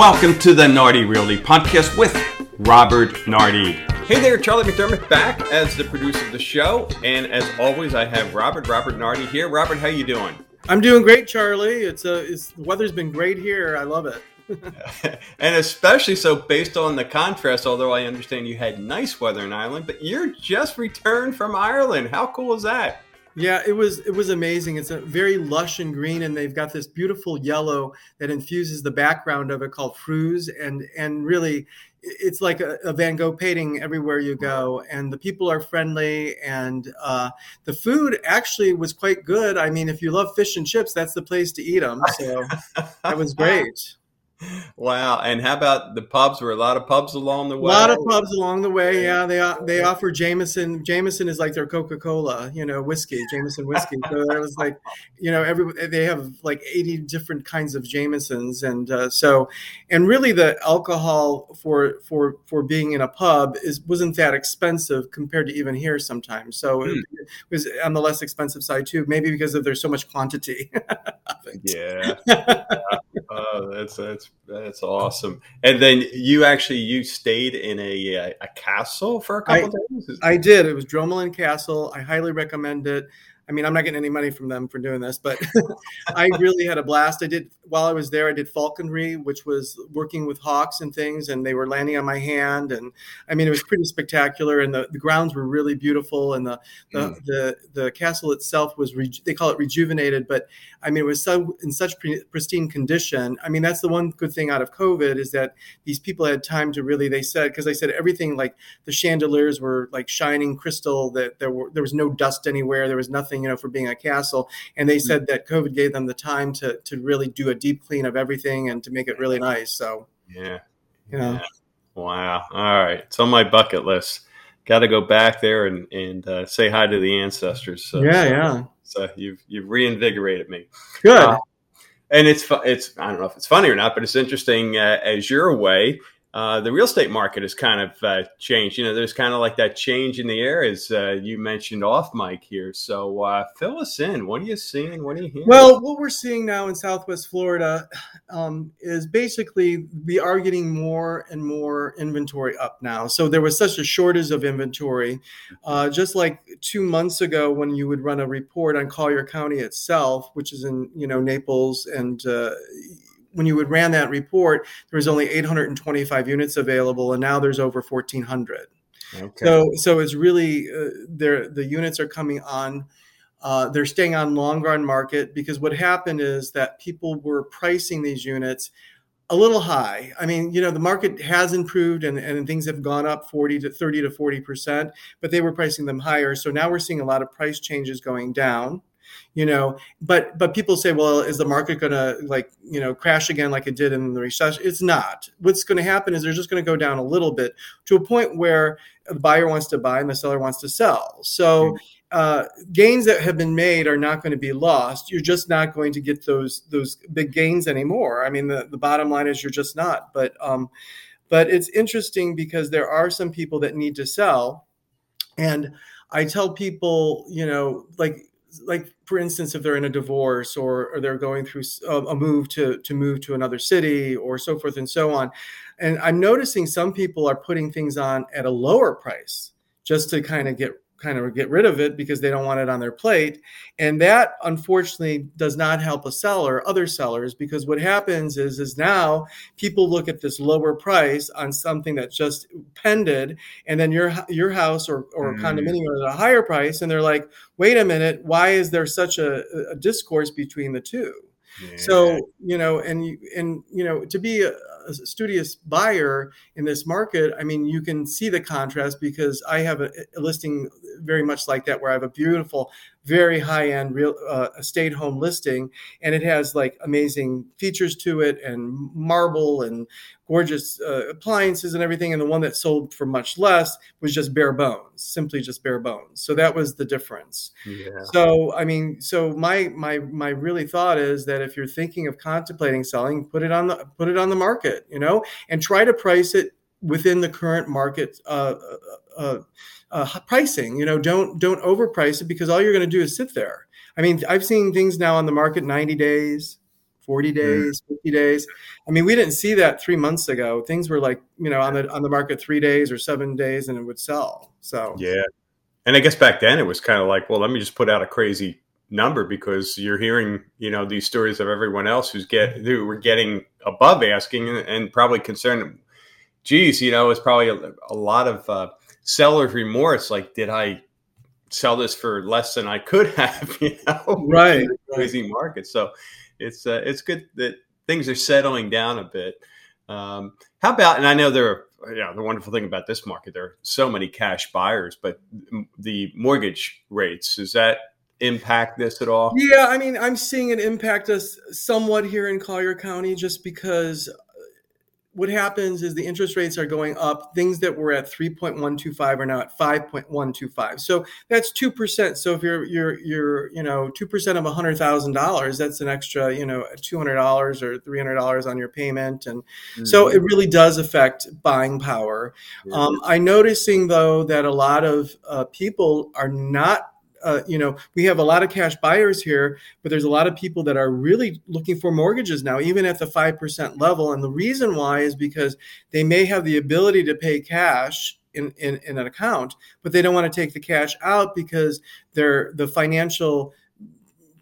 Welcome to the Nardi Realty Podcast with Robert Nardi. Hey there, Charlie McDermott back as the producer of the show, and as always, I have Robert Robert Nardi here. Robert, how you doing? I'm doing great, Charlie. It's uh, it's, the weather's been great here. I love it. and especially so based on the contrast, although I understand you had nice weather in Ireland, but you're just returned from Ireland. How cool is that? Yeah, it was it was amazing. It's a very lush and green, and they've got this beautiful yellow that infuses the background of it called furze, and and really, it's like a, a Van Gogh painting everywhere you go. And the people are friendly, and uh, the food actually was quite good. I mean, if you love fish and chips, that's the place to eat them. So that was great. Wow! And how about the pubs? Were a lot of pubs along the way? A lot of pubs along the way. Yeah, they they offer Jameson. Jameson is like their Coca Cola, you know, whiskey. Jameson whiskey. So there was like, you know, every they have like eighty different kinds of Jamesons, and uh, so, and really the alcohol for for for being in a pub is wasn't that expensive compared to even here sometimes. So mm. it was on the less expensive side too. Maybe because of there's so much quantity. yeah. yeah. Oh, that's that's that's awesome. And then you actually you stayed in a a castle for a couple I, days. I did. It was Dromoland Castle. I highly recommend it. I mean, I'm not getting any money from them for doing this, but I really had a blast. I did while I was there. I did falconry, which was working with hawks and things, and they were landing on my hand. And I mean, it was pretty spectacular, and the, the grounds were really beautiful, and the the, mm. the, the castle itself was re, they call it rejuvenated, but I mean, it was so in such pre, pristine condition. I mean, that's the one good thing out of COVID is that these people had time to really. They said because they said everything like the chandeliers were like shining crystal. That there were there was no dust anywhere. There was nothing you know, for being a castle. And they said that COVID gave them the time to to really do a deep clean of everything and to make it really nice. So yeah, you know. yeah. Wow. All right, it's on my bucket list. Got to go back there and and uh, say hi to the ancestors. So, yeah, so, yeah. So you've you've reinvigorated me. Good. Uh, and it's it's I don't know if it's funny or not, but it's interesting uh, as you're away uh, the real estate market has kind of uh, changed. You know, there's kind of like that change in the air, as uh, you mentioned off mic here. So uh, fill us in. What are you seeing? What are you hearing? Well, what we're seeing now in Southwest Florida um, is basically we are getting more and more inventory up now. So there was such a shortage of inventory. Uh, just like two months ago, when you would run a report on Collier County itself, which is in you know Naples and when you would ran that report, there was only 825 units available, and now there's over 1,400. Okay. So, so it's really uh, the units are coming on. Uh, they're staying on longer on market because what happened is that people were pricing these units a little high. I mean, you know, the market has improved and, and things have gone up 40 to 30 to 40%, but they were pricing them higher. So now we're seeing a lot of price changes going down you know but but people say well is the market going to like you know crash again like it did in the recession? It's not. What's going to happen is they're just going to go down a little bit to a point where the buyer wants to buy and the seller wants to sell. So uh, gains that have been made are not going to be lost. You're just not going to get those those big gains anymore. I mean the, the bottom line is you're just not. But um but it's interesting because there are some people that need to sell. And I tell people, you know, like like for instance if they're in a divorce or, or they're going through a, move to to move to another city or so forth and so on. And i'm noticing some people are putting things on at a lower price just to kind of get kind of get rid of it because they don't want it on their plate. And that unfortunately does not help a seller, other sellers, because what happens is is now people look at this lower price on something that just pended, and then your your house or, or mm. condominium at a higher price, and they're like, wait a minute, why is there such a, a discourse between the two? Yeah. So you know, and and you know, to be a, a, studious buyer in this market, I mean, you can see the contrast because I have a, a listing very much like that, where I have a beautiful very high end real uh, estate home listing, and it has like amazing features to it and marble and gorgeous uh, appliances and everything. And the one that sold for much less was just bare bones, simply just bare bones. So that was the difference. Yeah. So I mean, so my my my really thought is that if you're thinking of contemplating selling, put it on the put it on the market, you know, and try to price it within the current market. Uh, uh, uh uh, pricing. You know, don't don't overprice it because all you're going to do is sit there. I mean, I've seen things now on the market 90 days, 40 days, mm. 50 days. I mean, we didn't see that three months ago. Things were like, you know, on the on the market three days or seven days and it would sell. So yeah. And I guess back then it was kind of like, well, let me just put out a crazy number because you're hearing, you know, these stories of everyone else who's get who were getting above asking and, and probably concerned. Geez, you know, it's probably a, a lot of uh, seller's remorse. Like, did I sell this for less than I could have? You know, right? Crazy right. market. So it's uh, it's good that things are settling down a bit. Um, how about? And I know there are. Yeah, the wonderful thing about this market, there are so many cash buyers, but the mortgage rates is that impact this at all? Yeah, I mean, I'm seeing it impact us somewhat here in Collier County just because what happens is the interest rates are going up. Things that were at 3.125 are now at 5.125. So that's 2%. So if you're you're you're, you know, 2% of $100,000, that's an extra, you know, $200 or $300 on your payment and mm-hmm. so it really does affect buying power. Mm-hmm. Um, I'm noticing though that a lot of uh, people are not uh, you know, we have a lot of cash buyers here, but there's a lot of people that are really looking for mortgages now, even at the 5% level. And the reason why is because they may have the ability to pay cash in, in, in an account, but they don't want to take the cash out because they're the financial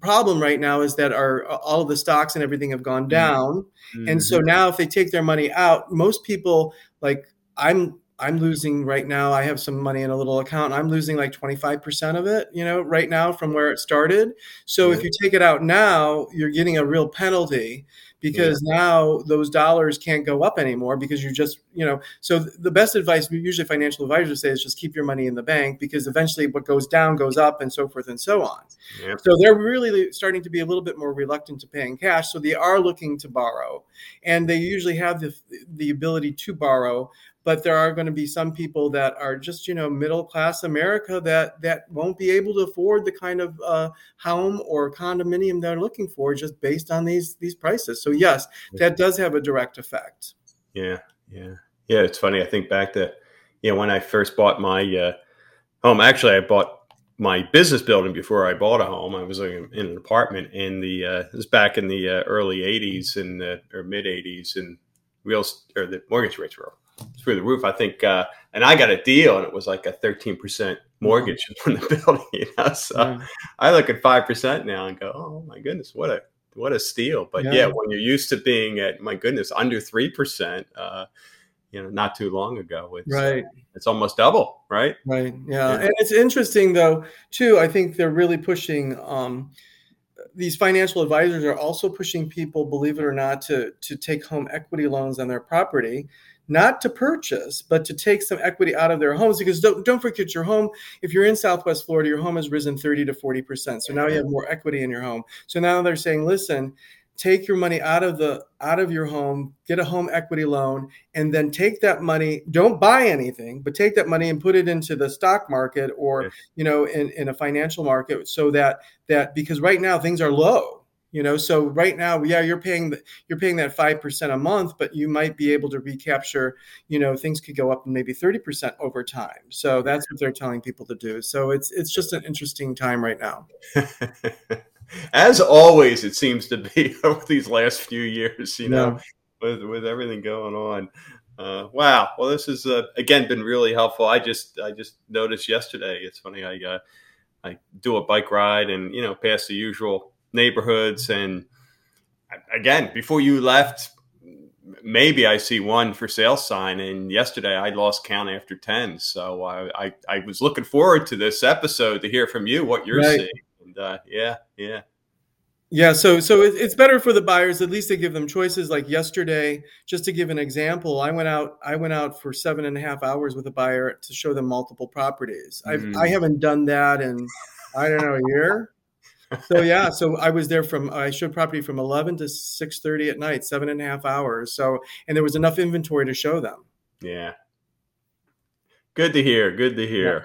problem right now is that our all of the stocks and everything have gone mm-hmm. down. Mm-hmm. And so now if they take their money out, most people like I'm I'm losing right now. I have some money in a little account. I'm losing like 25% of it, you know, right now from where it started. So yeah. if you take it out now, you're getting a real penalty because yeah. now those dollars can't go up anymore because you just, you know, so the best advice usually financial advisors say is just keep your money in the bank because eventually what goes down goes up and so forth and so on. Yeah. So they're really starting to be a little bit more reluctant to paying cash. So they are looking to borrow and they usually have the, the ability to borrow but there are going to be some people that are just you know middle class america that that won't be able to afford the kind of uh, home or condominium they're looking for just based on these these prices. So yes that does have a direct effect. Yeah yeah. Yeah it's funny i think back to you know when i first bought my uh, home actually i bought my business building before I bought a home. I was in an apartment in the uh, this was back in the uh, early '80s and or mid '80s, and real or the mortgage rates were through the roof. I think, uh, and I got a deal, and it was like a thirteen percent mortgage on the building. You know, so yeah. I look at five percent now and go, "Oh my goodness, what a what a steal!" But yeah, yeah when you're used to being at my goodness under three percent, uh, you know, not too long ago, it's, right, it's almost double, right? Right. Yeah. yeah, and it's interesting though too. I think they're really pushing. Um, these financial advisors are also pushing people, believe it or not, to to take home equity loans on their property not to purchase, but to take some equity out of their homes. Because don't, don't forget your home, if you're in Southwest Florida, your home has risen 30 to 40%. So now you have more equity in your home. So now they're saying, listen, take your money out of the out of your home get a home equity loan and then take that money don't buy anything but take that money and put it into the stock market or you know in, in a financial market so that that because right now things are low you know? So right now yeah you're paying the, you're paying that 5% a month but you might be able to recapture you know things could go up maybe 30% over time. So that's what they're telling people to do. So it's it's just an interesting time right now. As always it seems to be over these last few years you know yeah. with with everything going on. Uh, wow. Well this has uh, again been really helpful. I just i just noticed yesterday it's funny i uh, i do a bike ride and you know pass the usual neighborhoods. And again, before you left, maybe I see one for sale sign. And yesterday I lost count after 10. So I, I, I was looking forward to this episode to hear from you what you're right. seeing. And uh, yeah, yeah. Yeah, so so it's better for the buyers. At least they give them choices. Like yesterday, just to give an example, I went out. I went out for seven and a half hours with a buyer to show them multiple properties. Mm. I haven't done that in I don't know a year so yeah, so I was there from I showed property from eleven to six thirty at night, seven and a half hours. So and there was enough inventory to show them. Yeah. Good to hear. Good to hear. Yeah.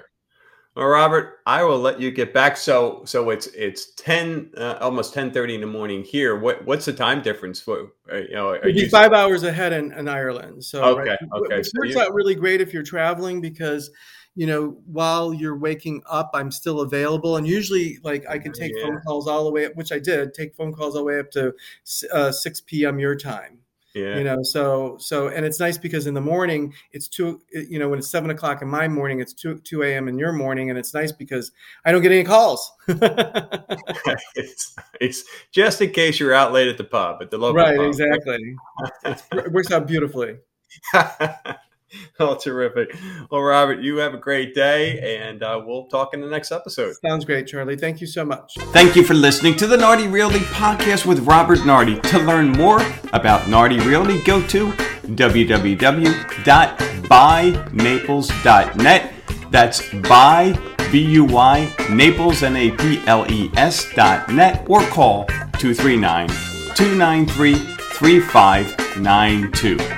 Well, Robert, I will let you get back. So, so it's it's ten, uh, almost ten thirty in the morning here. What what's the time difference? For uh, you know, It'd be five hours ahead in, in Ireland. So, okay, right, okay. It works so out really great if you're traveling because you know, while you're waking up, I'm still available. And usually, like, I can take yeah. phone calls all the way up, which I did take phone calls all the way up to uh, 6 p.m. your time. Yeah. You know, so so and it's nice because in the morning it's two. You know, when it's seven o'clock in my morning, it's two two a.m. in your morning, and it's nice because I don't get any calls. it's, it's just in case you're out late at the pub at the local. Right. Pub. Exactly. it works out beautifully. oh, terrific. Well, Robert, you have a great day, and uh, we'll talk in the next episode. Sounds great, Charlie. Thank you so much. Thank you for listening to the Nardi Realty Podcast with Robert Nardi. To learn more about Nardi Realty, go to www.buynaples.net. That's buy, B-U-Y, Naples, N-A-P-L-E-S dot net, or call 239 293 3592.